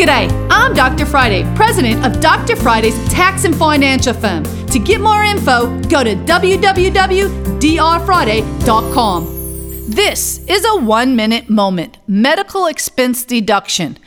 G'day, I'm Dr. Friday, president of Dr. Friday's tax and financial firm. To get more info, go to www.drfriday.com. This is a one minute moment medical expense deduction.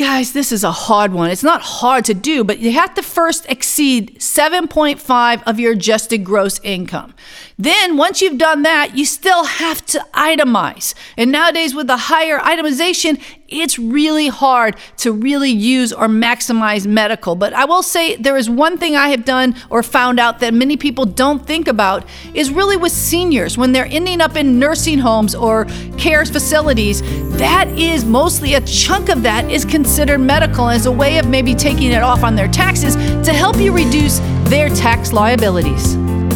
Guys, this is a hard one. It's not hard to do, but you have to first exceed 7.5 of your adjusted gross income. Then, once you've done that, you still have to itemize. And nowadays, with the higher itemization, it's really hard to really use or maximize medical. But I will say there is one thing I have done or found out that many people don't think about is really with seniors when they're ending up in nursing homes or care facilities. That is mostly a chunk of that is considered medical as a way of maybe taking it off on their taxes to help you reduce their tax liabilities.